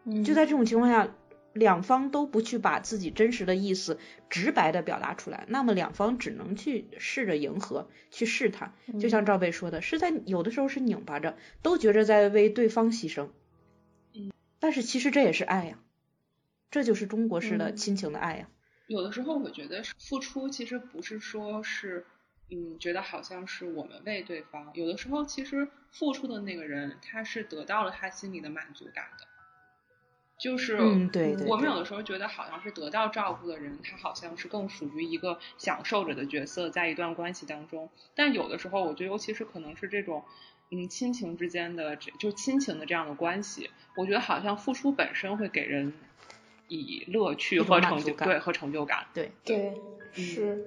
嗯就在这种情况下。两方都不去把自己真实的意思直白的表达出来，那么两方只能去试着迎合，去试探。就像赵贝说的，是在有的时候是拧巴着，都觉着在为对方牺牲。嗯，但是其实这也是爱呀，这就是中国式的亲情的爱呀。有的时候我觉得付出其实不是说是，嗯，觉得好像是我们为对方，有的时候其实付出的那个人他是得到了他心里的满足感的。就是，我们有的时候觉得好像是得到照顾的人，他好像是更属于一个享受者的角色，在一段关系当中。但有的时候，我觉得尤其是可能是这种，嗯，亲情之间的，就亲情的这样的关系，我觉得好像付出本身会给人以乐趣和成就，对和成就感。对对是，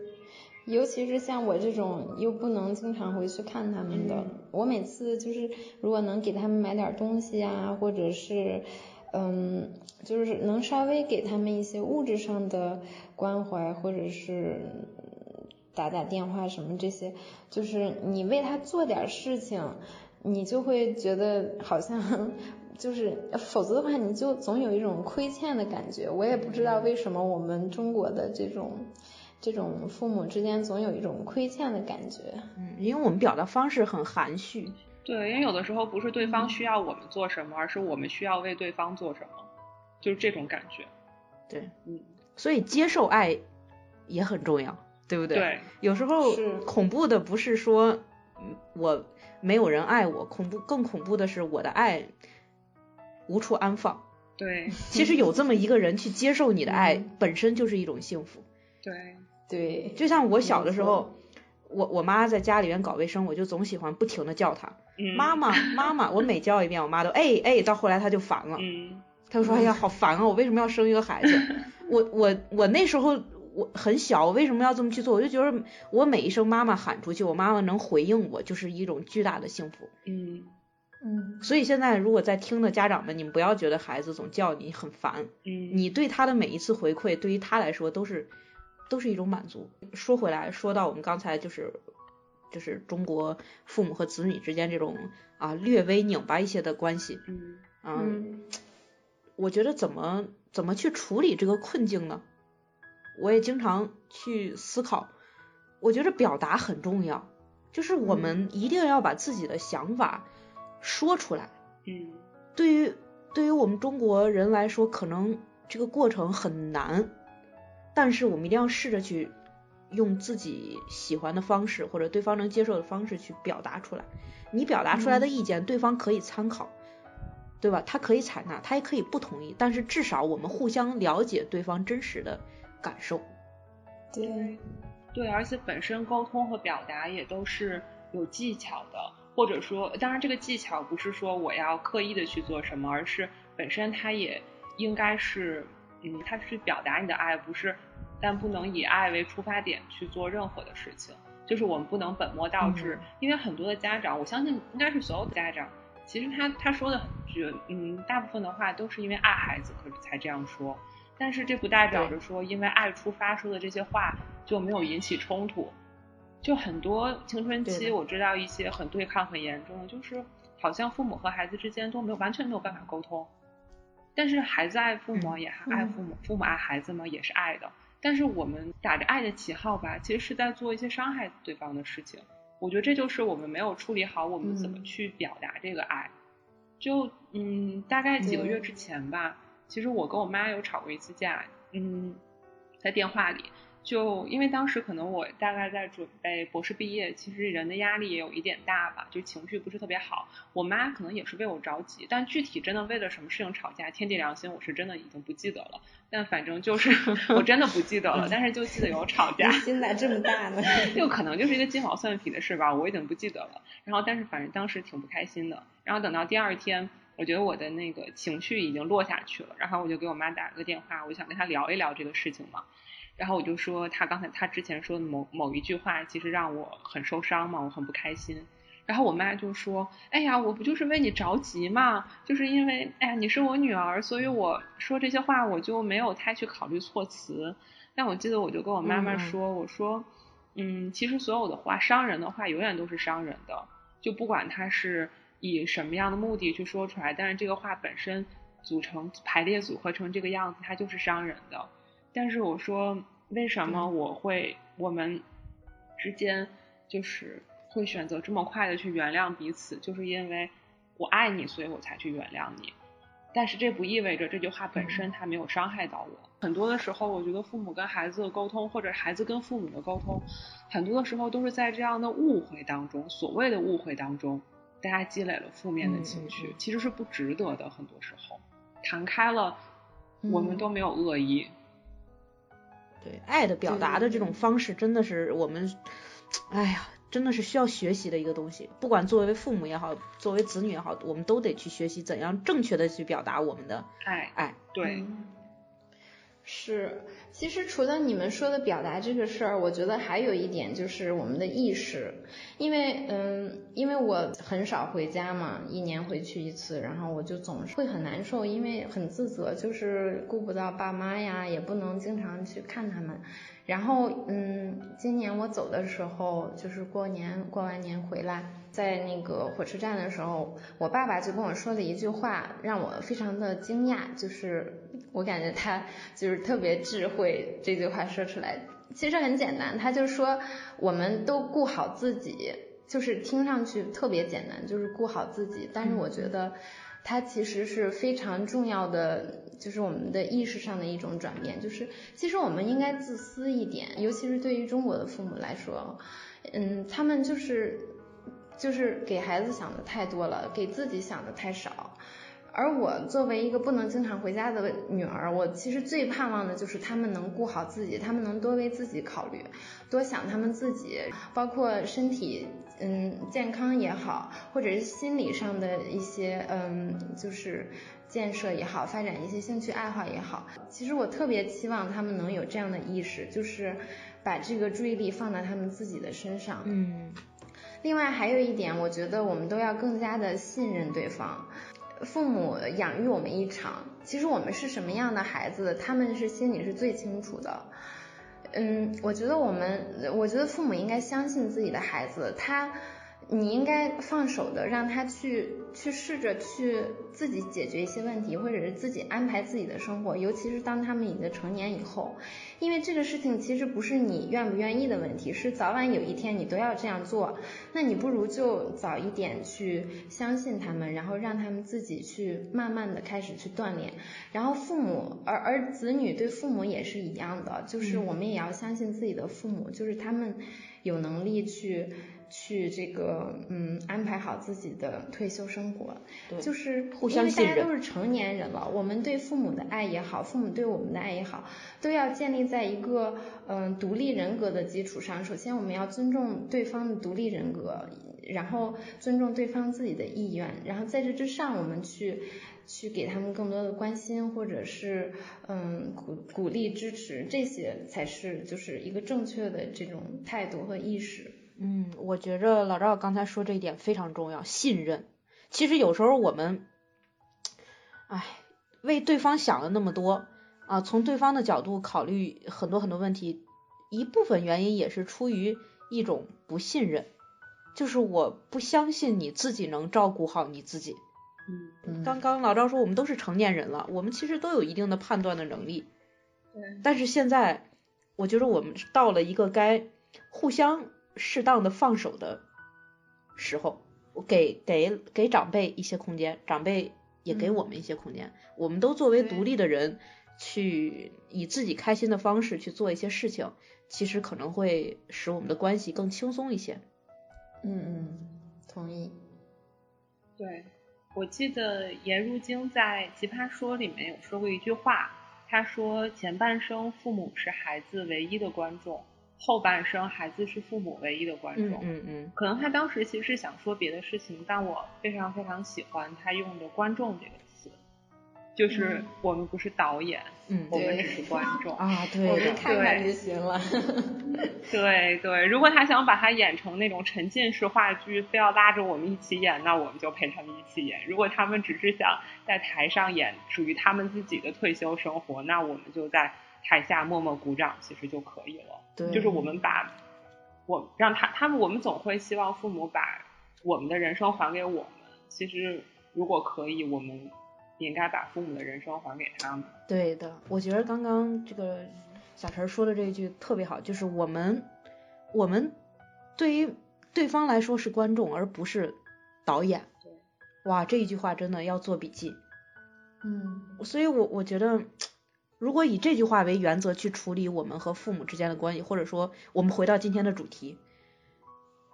尤其是像我这种又不能经常回去看他们的，我每次就是如果能给他们买点东西啊，或者是。嗯，就是能稍微给他们一些物质上的关怀，或者是打打电话什么这些，就是你为他做点事情，你就会觉得好像就是，否则的话你就总有一种亏欠的感觉。我也不知道为什么我们中国的这种这种父母之间总有一种亏欠的感觉。嗯，因为我们表达方式很含蓄。对，因为有的时候不是对方需要我们做什么，而是我们需要为对方做什么，就是这种感觉。对，嗯，所以接受爱也很重要，对不对？对，有时候恐怖的不是说我没有人爱我，恐怖更恐怖的是我的爱无处安放。对，其实有这么一个人去接受你的爱，本身就是一种幸福。对，对，就像我小的时候。我我妈在家里边搞卫生，我就总喜欢不停的叫她妈妈妈妈，我每叫一遍，我妈都哎哎，到后来她就烦了，她就说哎呀好烦啊，我为什么要生一个孩子？<laughs> 我我我那时候我很小，我为什么要这么去做？我就觉得我每一声妈妈喊出去，我妈妈能回应我，就是一种巨大的幸福。嗯嗯，所以现在如果在听的家长们，你们不要觉得孩子总叫你很烦，嗯，你对他的每一次回馈，对于他来说都是。都是一种满足。说回来，说到我们刚才就是就是中国父母和子女之间这种啊略微拧巴一些的关系，嗯嗯，我觉得怎么怎么去处理这个困境呢？我也经常去思考。我觉得表达很重要，就是我们一定要把自己的想法说出来。嗯，对于对于我们中国人来说，可能这个过程很难。但是我们一定要试着去用自己喜欢的方式或者对方能接受的方式去表达出来。你表达出来的意见，对方可以参考，对吧？他可以采纳，他也可以不同意。但是至少我们互相了解对方真实的感受。对，对，而且本身沟通和表达也都是有技巧的，或者说，当然这个技巧不是说我要刻意的去做什么，而是本身它也应该是。嗯，他去表达你的爱，不是，但不能以爱为出发点去做任何的事情。就是我们不能本末倒置，因为很多的家长，我相信应该是所有的家长，其实他他说的绝，嗯，大部分的话都是因为爱孩子，可是才这样说。但是这不代表着说，因为爱出发说的这些话就没有引起冲突。就很多青春期，我知道一些很对抗很严重的，就是好像父母和孩子之间都没有完全没有办法沟通。但是孩子爱父母也爱父母，父母爱孩子嘛也是爱的。但是我们打着爱的旗号吧，其实是在做一些伤害对方的事情。我觉得这就是我们没有处理好我们怎么去表达这个爱。就嗯，大概几个月之前吧，其实我跟我妈有吵过一次架，嗯，在电话里。就因为当时可能我大概在准备博士毕业，其实人的压力也有一点大吧，就情绪不是特别好。我妈可能也是为我着急，但具体真的为了什么事情吵架，天地良心，我是真的已经不记得了。但反正就是 <laughs> 我真的不记得了，但是就记得有吵架。心咋这么大呢？<laughs> 就可能就是一个鸡毛蒜皮的事吧，我已经不记得了。然后但是反正当时挺不开心的。然后等到第二天，我觉得我的那个情绪已经落下去了，然后我就给我妈打了个电话，我想跟她聊一聊这个事情嘛。然后我就说他刚才他之前说的某某一句话，其实让我很受伤嘛，我很不开心。然后我妈就说：“哎呀，我不就是为你着急嘛，就是因为哎呀你是我女儿，所以我说这些话我就没有太去考虑措辞。但我记得我就跟我妈妈说，我说，嗯，其实所有的话伤人的话永远都是伤人的，就不管他是以什么样的目的去说出来，但是这个话本身组成排列组合成这个样子，它就是伤人的。”但是我说，为什么我会我们之间就是会选择这么快的去原谅彼此，就是因为我爱你，所以我才去原谅你。但是这不意味着这句话本身它没有伤害到我。很多的时候，我觉得父母跟孩子的沟通，或者孩子跟父母的沟通，很多的时候都是在这样的误会当中，所谓的误会当中，大家积累了负面的情绪，其实是不值得的。很多时候谈开了，我们都没有恶意。对爱的表达的这种方式，真的是我们，哎呀，真的是需要学习的一个东西。不管作为父母也好，作为子女也好，我们都得去学习怎样正确的去表达我们的爱。爱，对。是，其实除了你们说的表达这个事儿，我觉得还有一点就是我们的意识，因为嗯，因为我很少回家嘛，一年回去一次，然后我就总是会很难受，因为很自责，就是顾不到爸妈呀，也不能经常去看他们。然后嗯，今年我走的时候，就是过年过完年回来，在那个火车站的时候，我爸爸就跟我说了一句话，让我非常的惊讶，就是我感觉他就是特别智慧。这句话说出来其实很简单，他就说我们都顾好自己，就是听上去特别简单，就是顾好自己，但是我觉得。它其实是非常重要的，就是我们的意识上的一种转变。就是其实我们应该自私一点，尤其是对于中国的父母来说，嗯，他们就是就是给孩子想的太多了，给自己想的太少。而我作为一个不能经常回家的女儿，我其实最盼望的就是他们能顾好自己，他们能多为自己考虑，多想他们自己，包括身体嗯健康也好，或者是心理上的一些嗯就是建设也好，发展一些兴趣爱好也好。其实我特别期望他们能有这样的意识，就是把这个注意力放在他们自己的身上。嗯。另外还有一点，我觉得我们都要更加的信任对方。父母养育我们一场，其实我们是什么样的孩子，他们是心里是最清楚的。嗯，我觉得我们，我觉得父母应该相信自己的孩子，他。你应该放手的，让他去去试着去自己解决一些问题，或者是自己安排自己的生活，尤其是当他们已经成年以后，因为这个事情其实不是你愿不愿意的问题，是早晚有一天你都要这样做，那你不如就早一点去相信他们，然后让他们自己去慢慢的开始去锻炼，然后父母而而子女对父母也是一样的，就是我们也要相信自己的父母，就是他们有能力去。去这个嗯安排好自己的退休生活，就是互相信任。因为大家都是成年人了，我们对父母的爱也好，父母对我们的爱也好，都要建立在一个嗯独立人格的基础上。首先我们要尊重对方的独立人格，然后尊重对方自己的意愿，然后在这之上我们去去给他们更多的关心，或者是嗯鼓鼓励支持，这些才是就是一个正确的这种态度和意识。嗯，我觉着老赵刚才说这一点非常重要，信任。其实有时候我们，哎，为对方想了那么多啊，从对方的角度考虑很多很多问题，一部分原因也是出于一种不信任，就是我不相信你自己能照顾好你自己，嗯，刚刚老赵说我们都是成年人了，我们其实都有一定的判断的能力。对。但是现在，我觉得我们到了一个该互相适当的放手的时候，我给给给长辈一些空间，长辈也给我们一些空间。我们都作为独立的人，去以自己开心的方式去做一些事情，其实可能会使我们的关系更轻松一些。嗯嗯，同意。对，我记得颜如晶在《奇葩说》里面有说过一句话，他说前半生父母是孩子唯一的观众，后半生孩子是父母唯一的观众。嗯嗯。可能他当时其实是想说别的事情，但我非常非常喜欢他用的“观众”这个词，就是我们不是导演，嗯，我们只是观众啊，对，我们看看就行了。对 <laughs> <laughs> 对，如果他想把它演成那种沉浸式话剧，非要拉着我们一起演，那我们就陪他们一起演；如果他们只是想在台上演属于他们自己的退休生活，那我们就在台下默默鼓掌，其实就可以了。对，就是我们把，我让他他们，我们总会希望父母把我们的人生还给我们。其实如果可以，我们应该把父母的人生还给他们。对的，我觉得刚刚这个。小陈说的这一句特别好，就是我们，我们对于对方来说是观众，而不是导演。哇，这一句话真的要做笔记。嗯，所以我我觉得，如果以这句话为原则去处理我们和父母之间的关系，或者说我们回到今天的主题，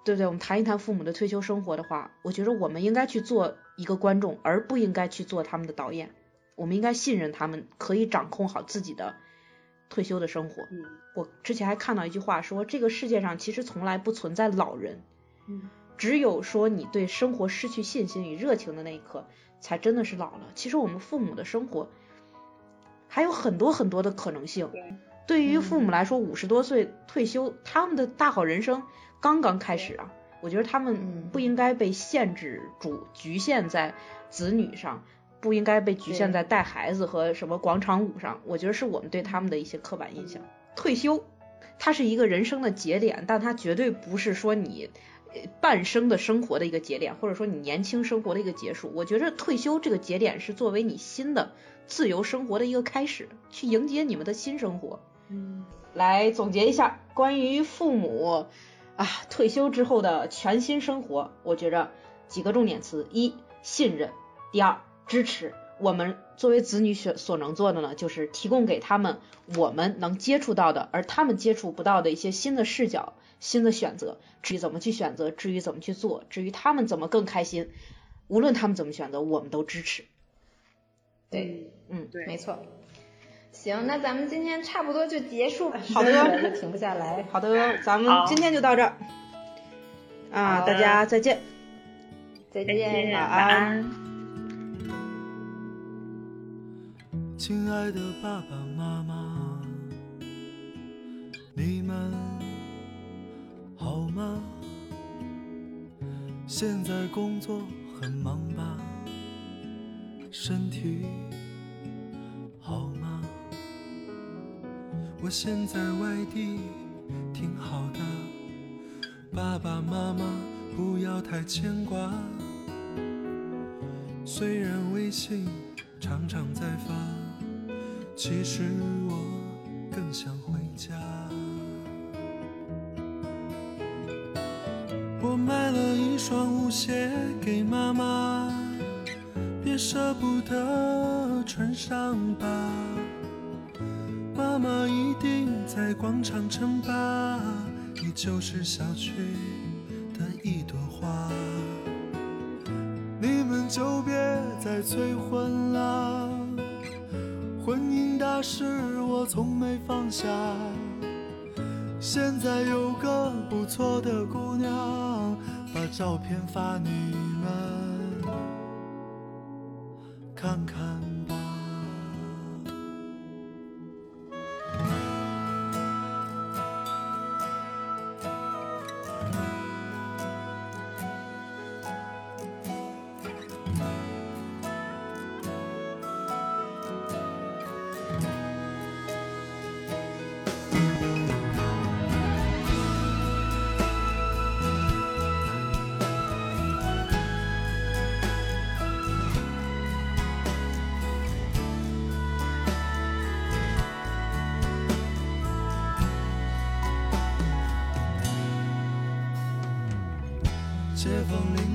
对不对？我们谈一谈父母的退休生活的话，我觉得我们应该去做一个观众，而不应该去做他们的导演。我们应该信任他们，可以掌控好自己的。退休的生活，嗯，我之前还看到一句话说，这个世界上其实从来不存在老人，嗯，只有说你对生活失去信心与热情的那一刻，才真的是老了。其实我们父母的生活还有很多很多的可能性。对，于父母来说，五十多岁退休，他们的大好人生刚刚开始啊。我觉得他们不应该被限制住，局限在子女上。不应该被局限在带孩子和什么广场舞上，我觉得是我们对他们的一些刻板印象。退休，它是一个人生的节点，但它绝对不是说你半生的生活的一个节点，或者说你年轻生活的一个结束。我觉着退休这个节点是作为你新的自由生活的一个开始，去迎接你们的新生活。嗯，来总结一下关于父母啊退休之后的全新生活，我觉着几个重点词：一、信任；第二。支持我们作为子女所所能做的呢，就是提供给他们我们能接触到的，而他们接触不到的一些新的视角、新的选择。至于怎么去选择，至于怎么去做，至于他们怎么更开心，无论他们怎么选择，我们都支持。对，嗯，对，没错。行，那咱们今天差不多就结束。好的，停不下来。好的，咱们今天就到这儿。啊，大家再见。再见，晚安。亲爱的爸爸妈妈，你们好吗？现在工作很忙吧？身体好吗？我现在外地挺好的，爸爸妈妈不要太牵挂。虽然微信常常在发。其实我更想回家。我买了一双舞鞋给妈妈，别舍不得穿上吧。妈妈一定在广场称霸，你就是小区的一朵花。你们就别再催婚了。婚姻大事我从没放下，现在有个不错的姑娘，把照片发你。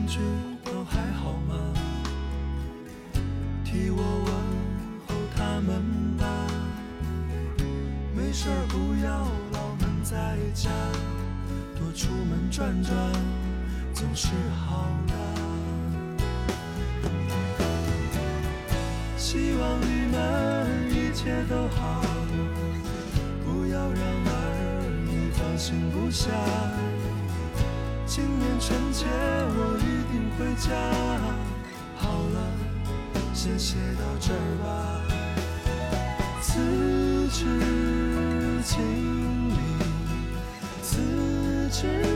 坊邻居都还好吗？替我问候他们吧。没事儿不要老闷在家，多出门转转总是好的。希望你们一切都好，不要让儿女放心不下。今年春节我一回家。好了，先写到这儿吧。辞职经理，辞职。